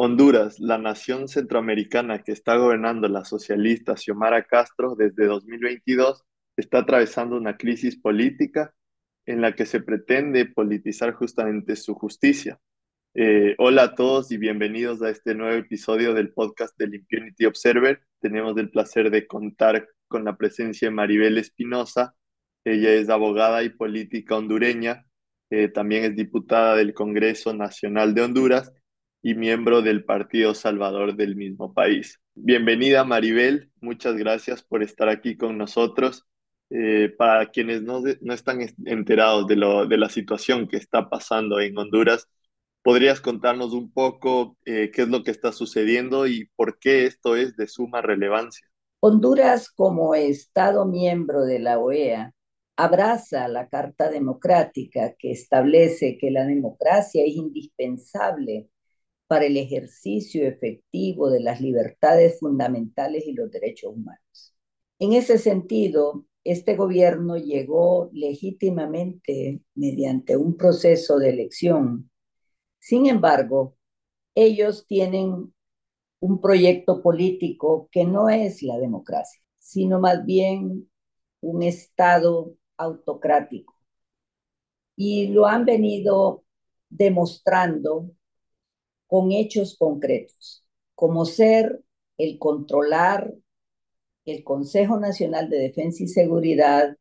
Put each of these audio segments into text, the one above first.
Honduras, la nación centroamericana que está gobernando la socialista Xiomara Castro desde 2022, está atravesando una crisis política en la que se pretende politizar justamente su justicia. Eh, hola a todos y bienvenidos a este nuevo episodio del podcast del Impunity Observer. Tenemos el placer de contar con la presencia de Maribel Espinosa. Ella es abogada y política hondureña, eh, también es diputada del Congreso Nacional de Honduras y miembro del Partido Salvador del mismo país. Bienvenida Maribel, muchas gracias por estar aquí con nosotros. Eh, para quienes no, no están enterados de, lo, de la situación que está pasando en Honduras, ¿podrías contarnos un poco eh, qué es lo que está sucediendo y por qué esto es de suma relevancia? Honduras, como Estado miembro de la OEA, abraza la Carta Democrática que establece que la democracia es indispensable para el ejercicio efectivo de las libertades fundamentales y los derechos humanos. En ese sentido, este gobierno llegó legítimamente mediante un proceso de elección. Sin embargo, ellos tienen un proyecto político que no es la democracia, sino más bien un Estado autocrático. Y lo han venido demostrando con hechos concretos, como ser el controlar el Consejo Nacional de Defensa y Seguridad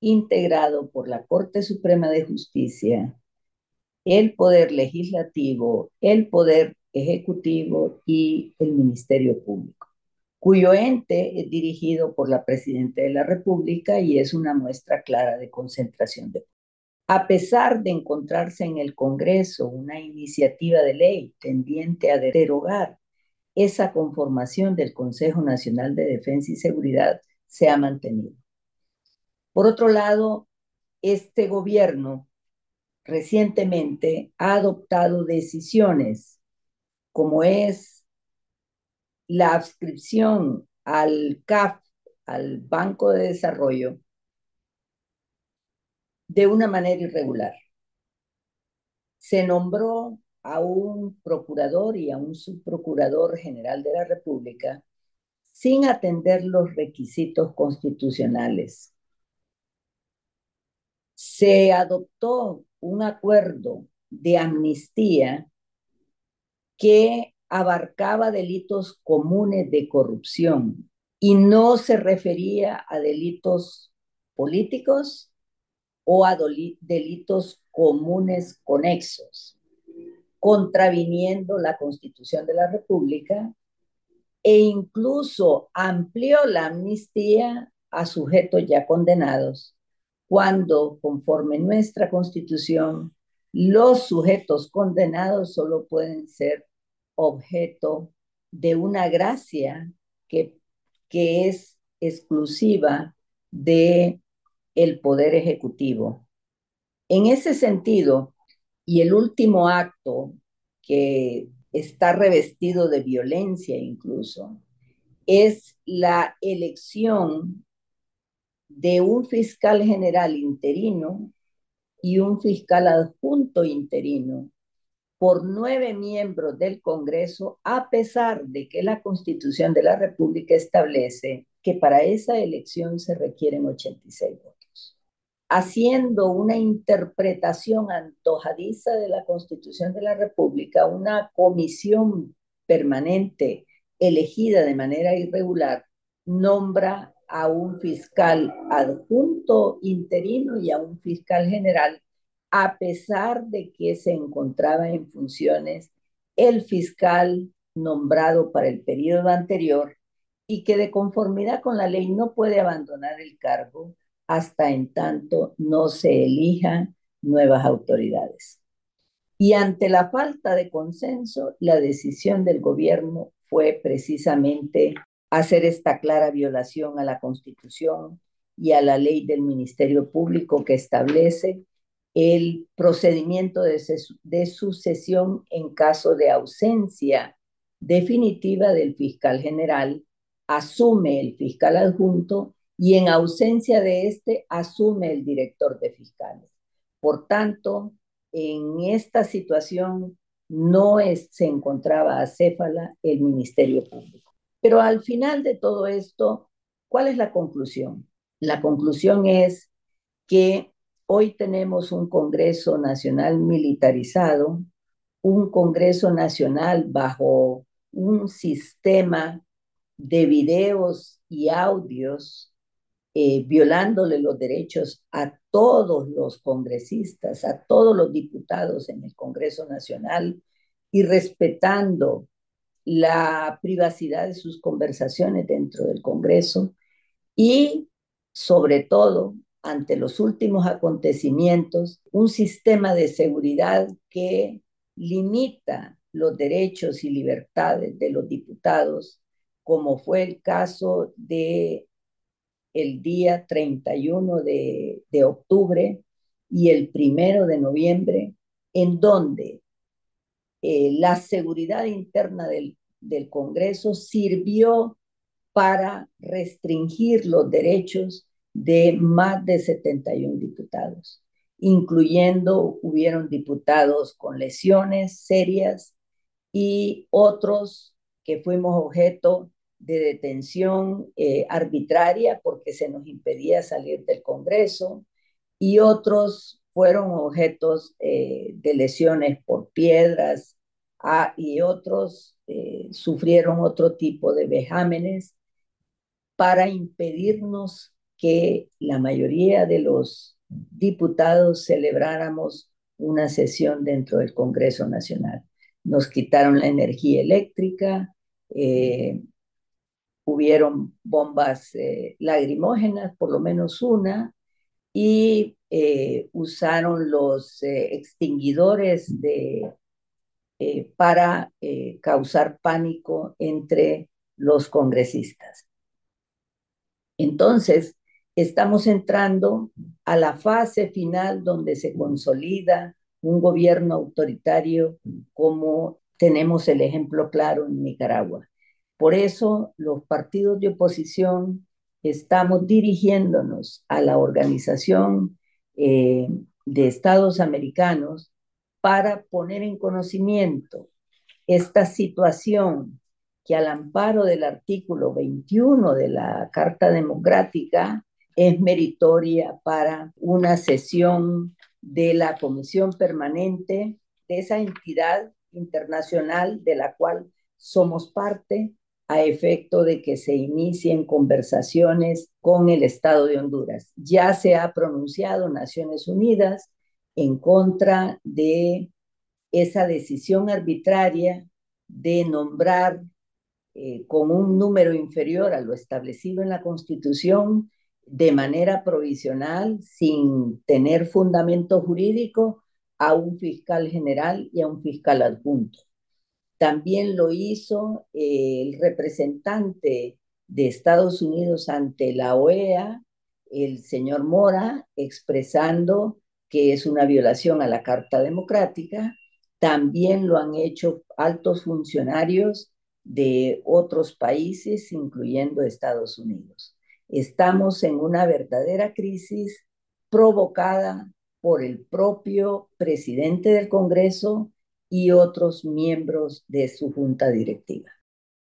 integrado por la Corte Suprema de Justicia, el Poder Legislativo, el Poder Ejecutivo y el Ministerio Público, cuyo ente es dirigido por la Presidenta de la República y es una muestra clara de concentración de poder. A pesar de encontrarse en el Congreso una iniciativa de ley tendiente a derogar esa conformación del Consejo Nacional de Defensa y Seguridad, se ha mantenido. Por otro lado, este gobierno recientemente ha adoptado decisiones como es la adscripción al CAF, al Banco de Desarrollo, de una manera irregular. Se nombró a un procurador y a un subprocurador general de la República sin atender los requisitos constitucionales. Se adoptó un acuerdo de amnistía que abarcaba delitos comunes de corrupción y no se refería a delitos políticos o a delitos comunes conexos, contraviniendo la Constitución de la República e incluso amplió la amnistía a sujetos ya condenados, cuando, conforme nuestra Constitución, los sujetos condenados solo pueden ser objeto de una gracia que, que es exclusiva de el Poder Ejecutivo. En ese sentido, y el último acto que está revestido de violencia incluso, es la elección de un fiscal general interino y un fiscal adjunto interino por nueve miembros del Congreso, a pesar de que la Constitución de la República establece que para esa elección se requieren 86 votos haciendo una interpretación antojadiza de la Constitución de la República, una comisión permanente elegida de manera irregular nombra a un fiscal adjunto interino y a un fiscal general, a pesar de que se encontraba en funciones el fiscal nombrado para el periodo anterior y que de conformidad con la ley no puede abandonar el cargo hasta en tanto no se elijan nuevas autoridades. Y ante la falta de consenso, la decisión del gobierno fue precisamente hacer esta clara violación a la Constitución y a la ley del Ministerio Público que establece el procedimiento de, sucesión en caso de ausencia definitiva del fiscal general, asume el fiscal adjunto y en ausencia de este asume el director de fiscales. Por tanto, en esta situación no se encontraba acéfala el Ministerio Público. Pero al final de todo esto, ¿cuál es la conclusión? La conclusión es que hoy tenemos un Congreso Nacional militarizado, un Congreso Nacional bajo un sistema de videos y audios eh, violándole los derechos a todos los congresistas, a todos los diputados en el Congreso Nacional y respetando la privacidad de sus conversaciones dentro del Congreso y sobre todo ante los últimos acontecimientos, un sistema de seguridad que limita los derechos y libertades de los diputados, como fue el caso de el día 31 de, de octubre y el primero de noviembre, en donde eh, la seguridad interna del, del Congreso sirvió para restringir los derechos de más de 71 diputados, incluyendo hubieron diputados con lesiones serias y otros que fuimos objeto de detención eh, arbitraria porque se nos impedía salir del Congreso y otros fueron objetos eh, de lesiones por piedras ah, y otros eh, sufrieron otro tipo de vejámenes para impedirnos que la mayoría de los diputados celebráramos una sesión dentro del Congreso Nacional. Nos quitaron la energía eléctrica, hubieron bombas eh, lagrimógenas, por lo menos una, y eh, usaron los eh, extinguidores de, para causar pánico entre los congresistas. Entonces, estamos entrando a la fase final donde se consolida un gobierno autoritario como tenemos el ejemplo claro en Nicaragua. Por eso los partidos de oposición estamos dirigiéndonos a la Organización eh, de Estados Americanos para poner en conocimiento esta situación que al amparo del artículo 21 de la Carta Democrática es meritoria para una sesión de la Comisión Permanente de esa entidad internacional de la cual somos parte a efecto de que se inicien conversaciones con el Estado de Honduras. Ya se ha pronunciado Naciones Unidas en contra de esa decisión arbitraria de nombrar eh, con un número inferior a lo establecido en la Constitución de manera provisional, sin tener fundamento jurídico, a un fiscal general y a un fiscal adjunto. También lo hizo eh, el representante de Estados Unidos ante la OEA, el señor Mora, expresando que es una violación a la Carta Democrática. También lo han hecho altos funcionarios de otros países, incluyendo Estados Unidos. Estamos en una verdadera crisis provocada por el propio presidente del Congreso y otros miembros de su junta directiva.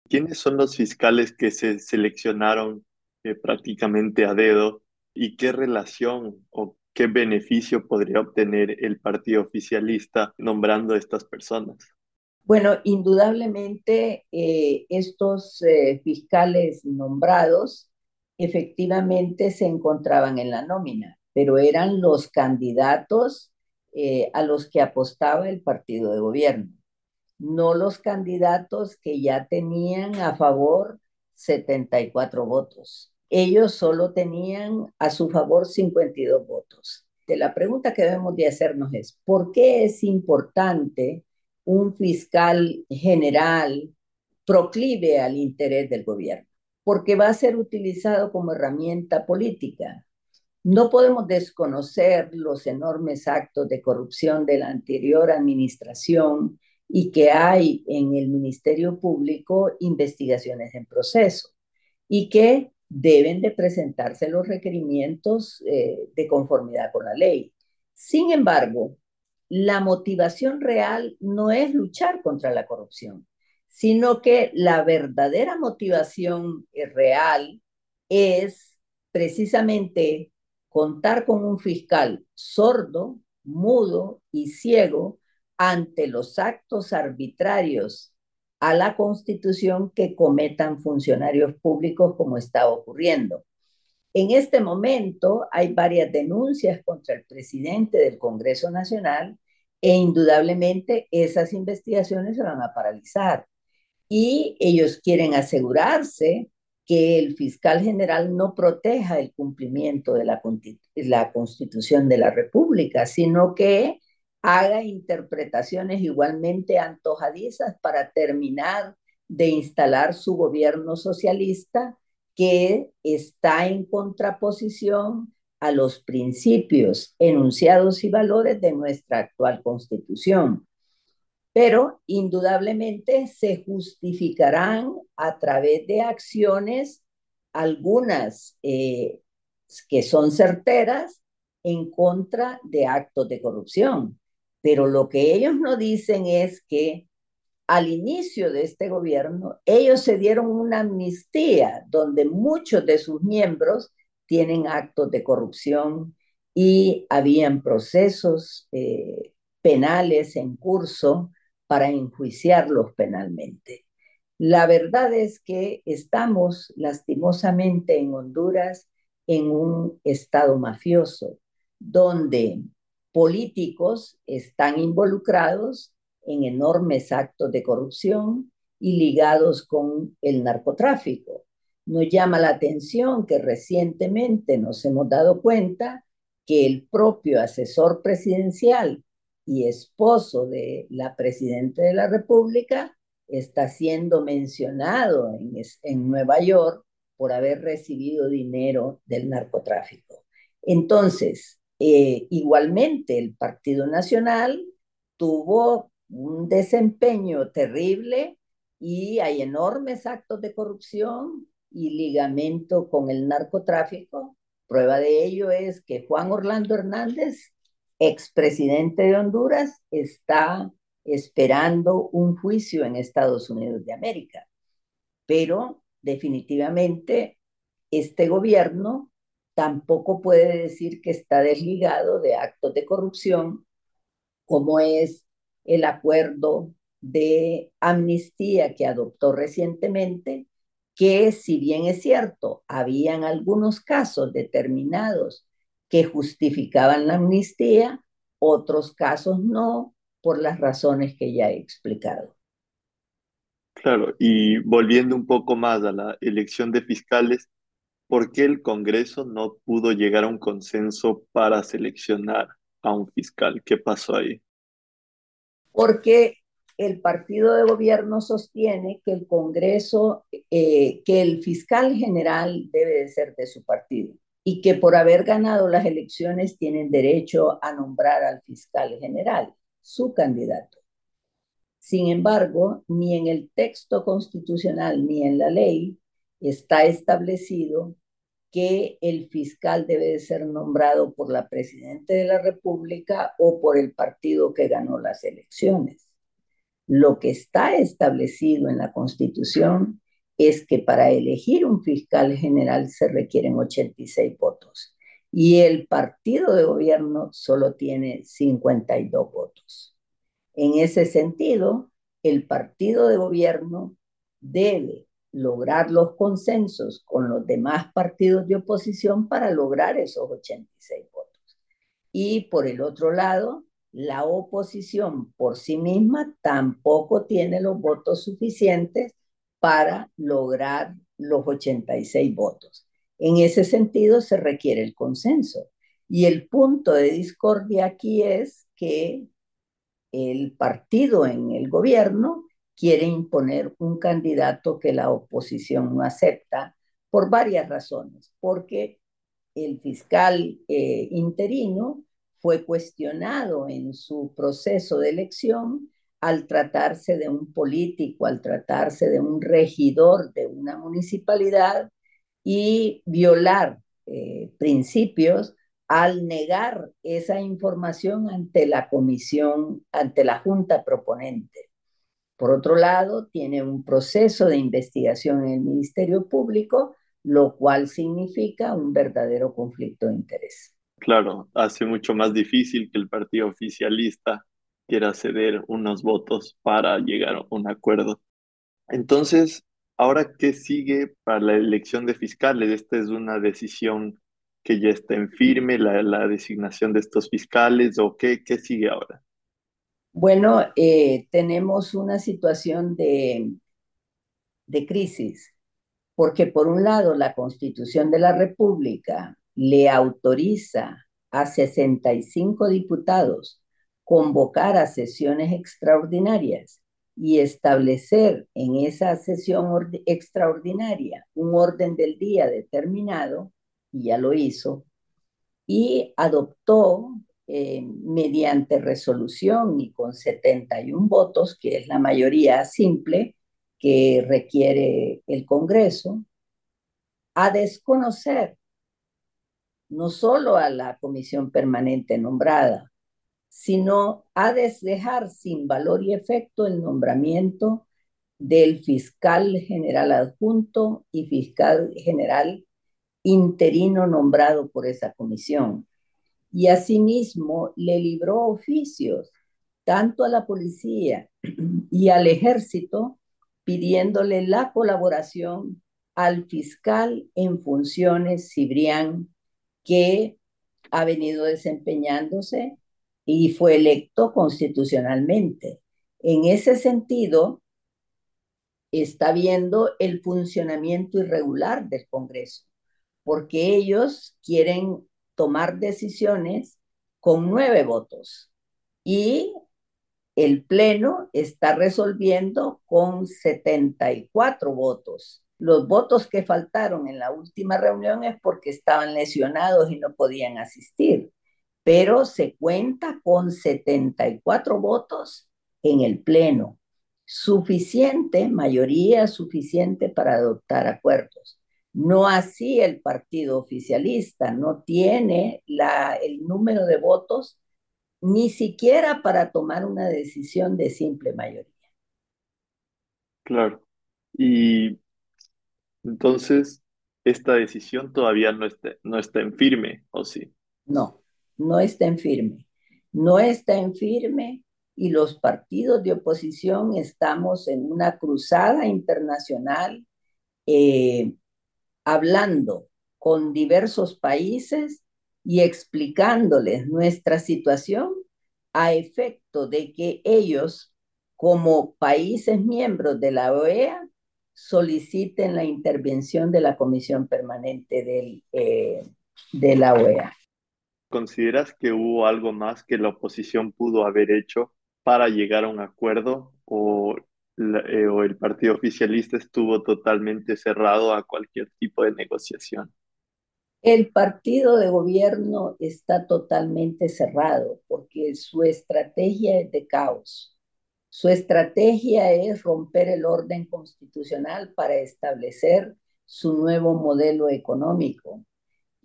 ¿Quiénes son los fiscales que se seleccionaron eh, prácticamente a dedo y qué relación o qué beneficio podría obtener el partido oficialista nombrando a estas personas? Bueno, indudablemente eh, estos eh, fiscales nombrados efectivamente se encontraban en la nómina, pero eran los candidatos eh, a los que apostaba el partido de gobierno, no los candidatos que ya tenían a favor 74 votos. Ellos solo tenían a su favor 52 votos. De la pregunta que debemos de hacernos es, ¿por qué es importante un fiscal general proclive al interés del gobierno? Porque va a ser utilizado como herramienta política no podemos desconocer los enormes actos de corrupción de la anterior administración y que hay en el Ministerio Público investigaciones en proceso y que deben de presentarse los requerimientos eh, de conformidad con la ley. Sin embargo, la motivación real no es luchar contra la corrupción, sino que la verdadera motivación real es precisamente contar con un fiscal sordo, mudo y ciego ante los actos arbitrarios a la Constitución que cometan funcionarios públicos como está ocurriendo. En este momento hay varias denuncias contra el presidente del Congreso Nacional e indudablemente esas investigaciones se van a paralizar. Y ellos quieren asegurarse que el fiscal general no proteja el cumplimiento de la, Constitución de la República, sino que haga interpretaciones igualmente antojadizas para terminar de instalar su gobierno socialista que está en contraposición a los principios, enunciados y valores de nuestra actual constitución. Pero indudablemente se justificarán a través de acciones, algunas eh, que son certeras, en contra de actos de corrupción. Pero lo que ellos no dicen es que al inicio de este gobierno, ellos se dieron una amnistía donde muchos de sus miembros tienen actos de corrupción y habían procesos eh, penales en curso para enjuiciarlos penalmente. La verdad es que estamos lastimosamente en Honduras en un estado mafioso, donde políticos están involucrados en enormes actos de corrupción y ligados con el narcotráfico. Nos llama la atención que recientemente nos hemos dado cuenta que el propio asesor presidencial y esposo de la presidenta de la República está siendo mencionado en, en Nueva York por haber recibido dinero del narcotráfico. Entonces, eh, igualmente, el Partido Nacional tuvo un desempeño terrible y hay enormes actos de corrupción y ligamento con el narcotráfico. Prueba de ello es que Juan Orlando Hernández, expresidente de Honduras, está esperando un juicio en Estados Unidos de América. Pero definitivamente este gobierno tampoco puede decir que está desligado de actos de corrupción, como es el acuerdo de amnistía que adoptó recientemente, que si bien es cierto, habían algunos casos determinados que justificaban la amnistía, otros casos no, por las razones que ya he explicado. Claro, y volviendo un poco más a la elección de fiscales, ¿por qué el Congreso no pudo llegar a un consenso para seleccionar a un fiscal? ¿Qué pasó ahí? Porque el partido de gobierno sostiene que el Congreso, eh, que el fiscal general debe de ser de su partido y que por haber ganado las elecciones tienen derecho a nombrar al fiscal general, su candidato. Sin embargo, ni en el texto constitucional ni en la ley está establecido que el fiscal debe de ser nombrado por la presidenta de la República o por el partido que ganó las elecciones. Lo que está establecido en la Constitución es que para elegir un fiscal general se requieren 86 votos y el partido de gobierno solo tiene 52 votos. En ese sentido, el partido de gobierno debe lograr los consensos con los demás partidos de oposición para lograr esos 86 votos. Y por el otro lado, la oposición por sí misma tampoco tiene los votos suficientes para lograr los 86 votos. En ese sentido se requiere el consenso. Y el punto de discordia aquí es que el partido en el gobierno quiere imponer un candidato que la oposición no acepta por varias razones, porque el fiscal eh, interino fue cuestionado en su proceso de elección al tratarse de un político, al tratarse de un regidor de una municipalidad y violar eh, principios al negar esa información ante la comisión, ante la junta proponente. Por otro lado, tiene un proceso de investigación en el Ministerio Público, lo cual significa un verdadero conflicto de interés. Claro, hace mucho más difícil que el partido oficialista quiera ceder unos votos para llegar a un acuerdo. Entonces, ahora, ¿qué sigue para la elección de fiscales? Esta es una decisión que ya está en firme, la, designación de estos fiscales, o qué, qué sigue ahora? Bueno, eh, tenemos una situación de, de crisis, porque por un lado la Constitución de la República le autoriza a 65 diputados convocar a sesiones extraordinarias y establecer en esa sesión extraordinaria un orden del día determinado, y ya lo hizo, y adoptó eh, mediante resolución y con 71 votos, que es la mayoría simple que requiere el Congreso, a desconocer no solo a la comisión permanente nombrada, sino a dejar sin valor y efecto el nombramiento del fiscal general adjunto y fiscal general interino nombrado por esa comisión. Y asimismo le libró oficios tanto a la policía y al ejército pidiéndole la colaboración al fiscal en funciones Cibrián que ha venido desempeñándose y fue electo constitucionalmente. En ese sentido, está viendo el funcionamiento irregular del Congreso, porque ellos quieren tomar decisiones con nueve votos y el Pleno está resolviendo con 74 votos. Los votos que faltaron en la última reunión es porque estaban lesionados y no podían asistir, pero se cuenta con 74 votos en el Pleno. Suficiente, mayoría suficiente para adoptar acuerdos. No así el partido oficialista, no tiene la, el número de votos ni siquiera para tomar una decisión de simple mayoría. Claro. Y entonces, esta decisión todavía no está, no está en firme, ¿o sí? No, no está en firme. No está en firme y los partidos de oposición estamos en una cruzada internacional eh, hablando con diversos países y explicándoles nuestra situación a efecto de que ellos, como países miembros de la OEA, soliciten la intervención de la Comisión Permanente del, eh, de la OEA. ¿Consideras que hubo algo más que la oposición pudo haber hecho para llegar a un acuerdo o, eh, o el partido oficialista estuvo totalmente cerrado a cualquier tipo de negociación? El partido de gobierno está totalmente cerrado porque su estrategia es de caos. Su estrategia es romper el orden constitucional para establecer su nuevo modelo económico.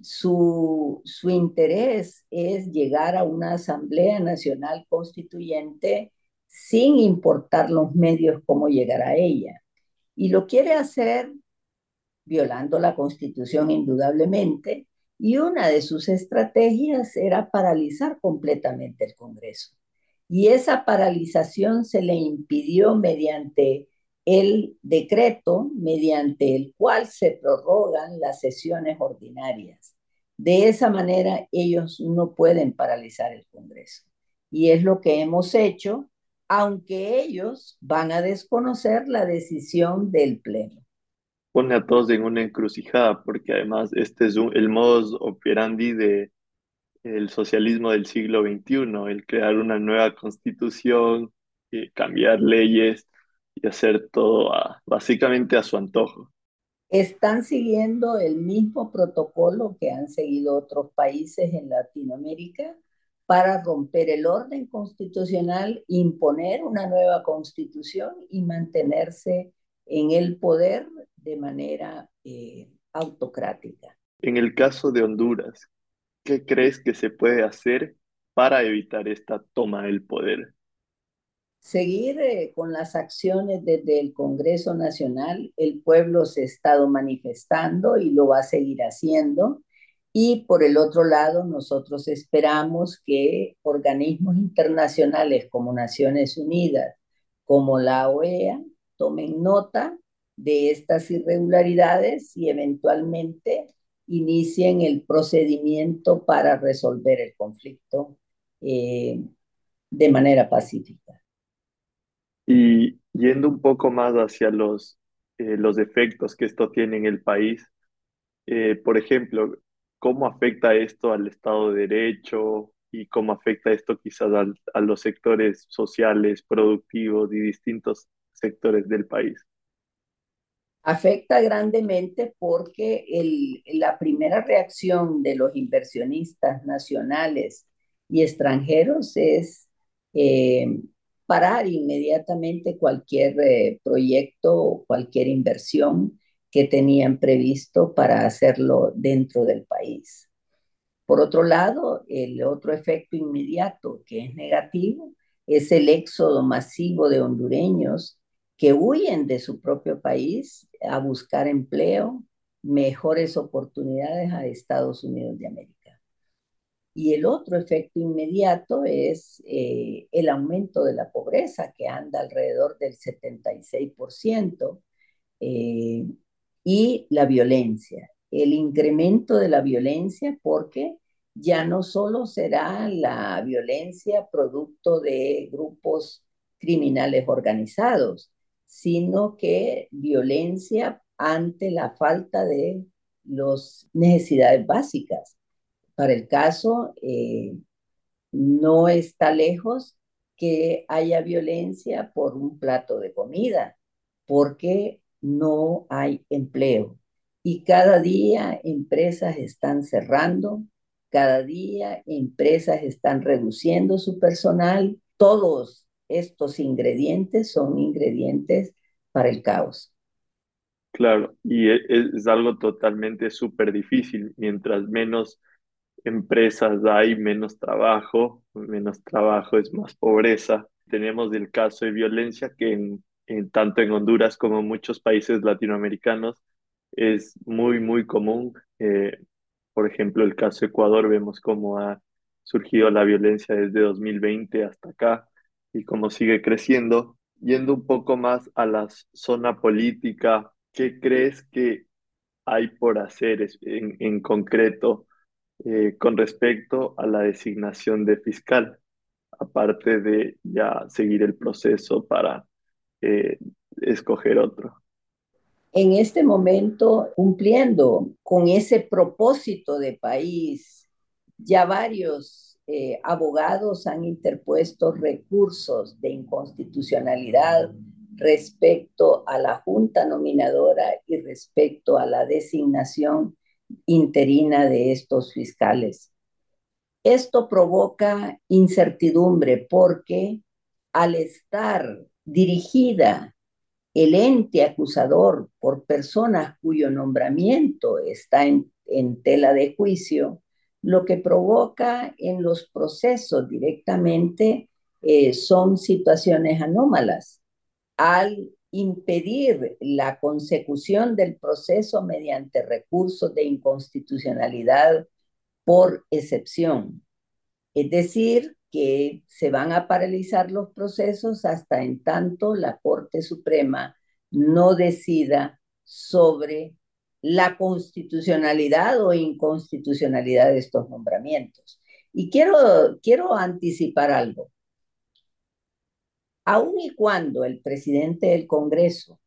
Su, su interés es llegar a una Asamblea Nacional Constituyente sin importar los medios cómo llegar a ella. Y lo quiere hacer violando la Constitución indudablemente, y una de sus estrategias era paralizar completamente el Congreso. Y esa paralización se le impidió mediante el decreto mediante el cual se prorrogan las sesiones ordinarias. De esa manera ellos no pueden paralizar el Congreso. Y es lo que hemos hecho, aunque ellos van a desconocer la decisión del Pleno pone a todos en una encrucijada, porque además este es el modus operandi de el socialismo del siglo XXI, el crear una nueva constitución, y cambiar leyes y hacer todo básicamente a su antojo. Están siguiendo el mismo protocolo que han seguido otros países en Latinoamérica para romper el orden constitucional, imponer una nueva constitución y mantenerse en el poder de manera eh, autocrática. En el caso de Honduras, ¿qué crees que se puede hacer para evitar esta toma del poder? Seguir eh, con las acciones desde el Congreso Nacional, el pueblo se ha estado manifestando y lo va a seguir haciendo. Y por el otro lado, nosotros esperamos que organismos internacionales como Naciones Unidas, como la OEA, tomen nota de estas irregularidades y eventualmente inicien el procedimiento para resolver el conflicto eh, de manera pacífica. Y yendo un poco más hacia los, eh, los efectos que esto tiene en el país, eh, por ejemplo, ¿cómo afecta esto al Estado de Derecho y cómo afecta esto quizás a los sectores sociales, productivos y distintos sectores del país? afecta grandemente porque el, la primera reacción de los inversionistas nacionales y extranjeros es eh, parar inmediatamente cualquier eh, proyecto o cualquier inversión que tenían previsto para hacerlo dentro del país. Por otro lado, el otro efecto inmediato que es negativo es el éxodo masivo de hondureños que huyen de su propio país a buscar empleo, mejores oportunidades a Estados Unidos de América. Y el otro efecto inmediato es eh, el aumento de la pobreza, que anda alrededor del 76%, eh, y la violencia, el incremento de la violencia, porque ya no solo será la violencia producto de grupos criminales organizados, sino que violencia ante la falta de las necesidades básicas para el caso, eh, no está lejos que haya violencia por un plato de comida, porque no hay empleo. Y cada día empresas están cerrando, cada día empresas están reduciendo su personal. Todos estos ingredientes son ingredientes para el caos. Claro, y es, es algo totalmente súper difícil. Mientras menos empresas hay menos trabajo, menos trabajo es más pobreza. Tenemos el caso de violencia que en, tanto en Honduras como en muchos países latinoamericanos es muy, muy común. Eh, por ejemplo, el caso Ecuador, vemos cómo ha surgido la violencia desde 2020 hasta acá y cómo sigue creciendo. Yendo un poco más a la zona política, ¿qué crees que hay por hacer en, en concreto eh, con respecto a la designación de fiscal, aparte de ya seguir el proceso para eh, escoger otro. En este momento, cumpliendo con ese propósito de país, ya varios eh, abogados han interpuesto recursos de inconstitucionalidad respecto a la junta nominadora y respecto a la designación interina de estos fiscales. Esto provoca incertidumbre porque al estar dirigida el ente acusador por personas cuyo nombramiento está en, tela de juicio, lo que provoca en los procesos directamente eh, son situaciones anómalas. Al impedir la consecución del proceso mediante recursos de inconstitucionalidad por excepción. Es decir, que se van a paralizar los procesos hasta en tanto la Corte Suprema no decida sobre la constitucionalidad o inconstitucionalidad de estos nombramientos. Y quiero, quiero anticipar algo aun y cuando el presidente del Congreso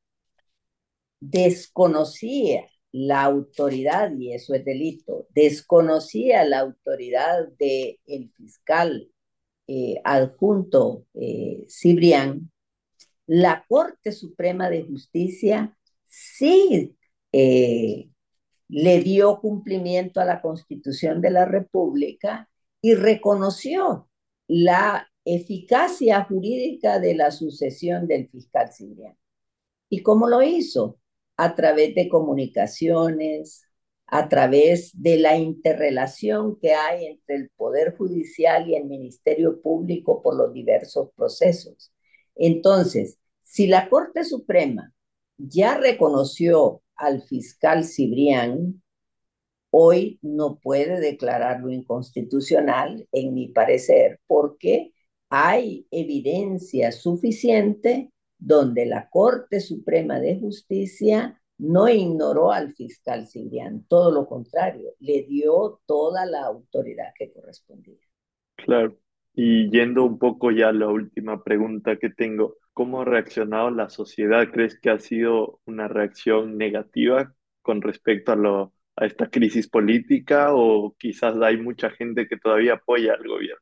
desconocía la autoridad, y eso es delito, desconocía la autoridad del fiscal eh, adjunto eh, Cibrián, la Corte Suprema de Justicia sí eh, le dio cumplimiento a la Constitución de la República y reconoció la eficacia jurídica de la sucesión del fiscal siriano. ¿Y cómo lo hizo? A través de comunicaciones, a través de la interrelación que hay entre el Poder Judicial y el Ministerio Público por los diversos procesos. Entonces, si la Corte Suprema ya reconoció al fiscal Cibrián, hoy no puede declararlo inconstitucional, en mi parecer, porque hay evidencia suficiente donde la Corte Suprema de Justicia no ignoró al fiscal Cibrián, todo lo contrario, le dio toda la autoridad que correspondía. Claro, y yendo un poco ya a la última pregunta que tengo, ¿cómo ha reaccionado la sociedad? ¿Crees que ha sido una reacción negativa con respecto a, lo, a esta crisis política o quizás hay mucha gente que todavía apoya al gobierno?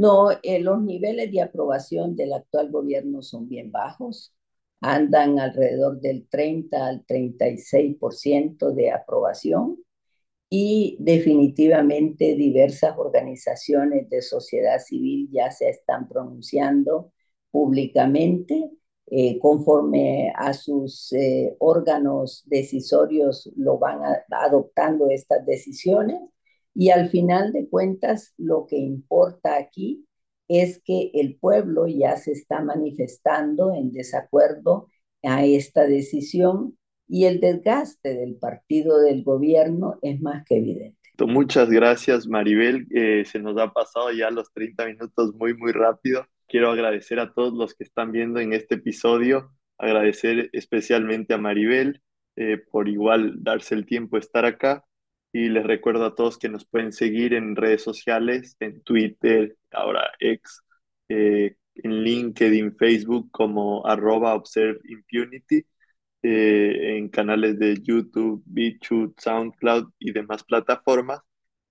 No, eh, los niveles de aprobación del actual gobierno son bien bajos. Andan alrededor del 30 al 36% de aprobación y definitivamente diversas organizaciones de sociedad civil ya se están pronunciando públicamente eh, conforme a sus eh, órganos decisorios lo van adoptando estas decisiones y al final de cuentas lo que importa aquí es que el pueblo ya se está manifestando en desacuerdo a esta decisión y el desgaste del partido del gobierno es más que evidente. Muchas gracias, Maribel. Eh, se nos ha pasado ya los 30 minutos muy, muy rápido. Quiero agradecer a todos los que están viendo en este episodio, agradecer especialmente a Maribel eh, por igual darse el tiempo de estar acá y les recuerdo a todos que nos pueden seguir en redes sociales, en Twitter, ahora X, eh, en LinkedIn, Facebook como arroba eh, en canales de YouTube, BitChute, SoundCloud y demás plataformas.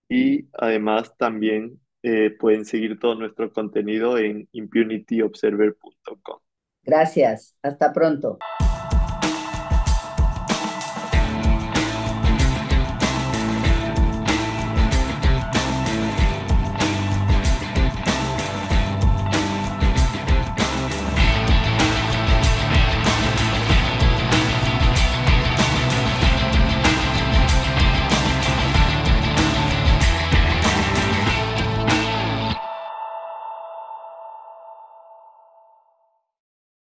Y además también eh, pueden seguir todo nuestro contenido en impunityobserver.com. Gracias, hasta pronto.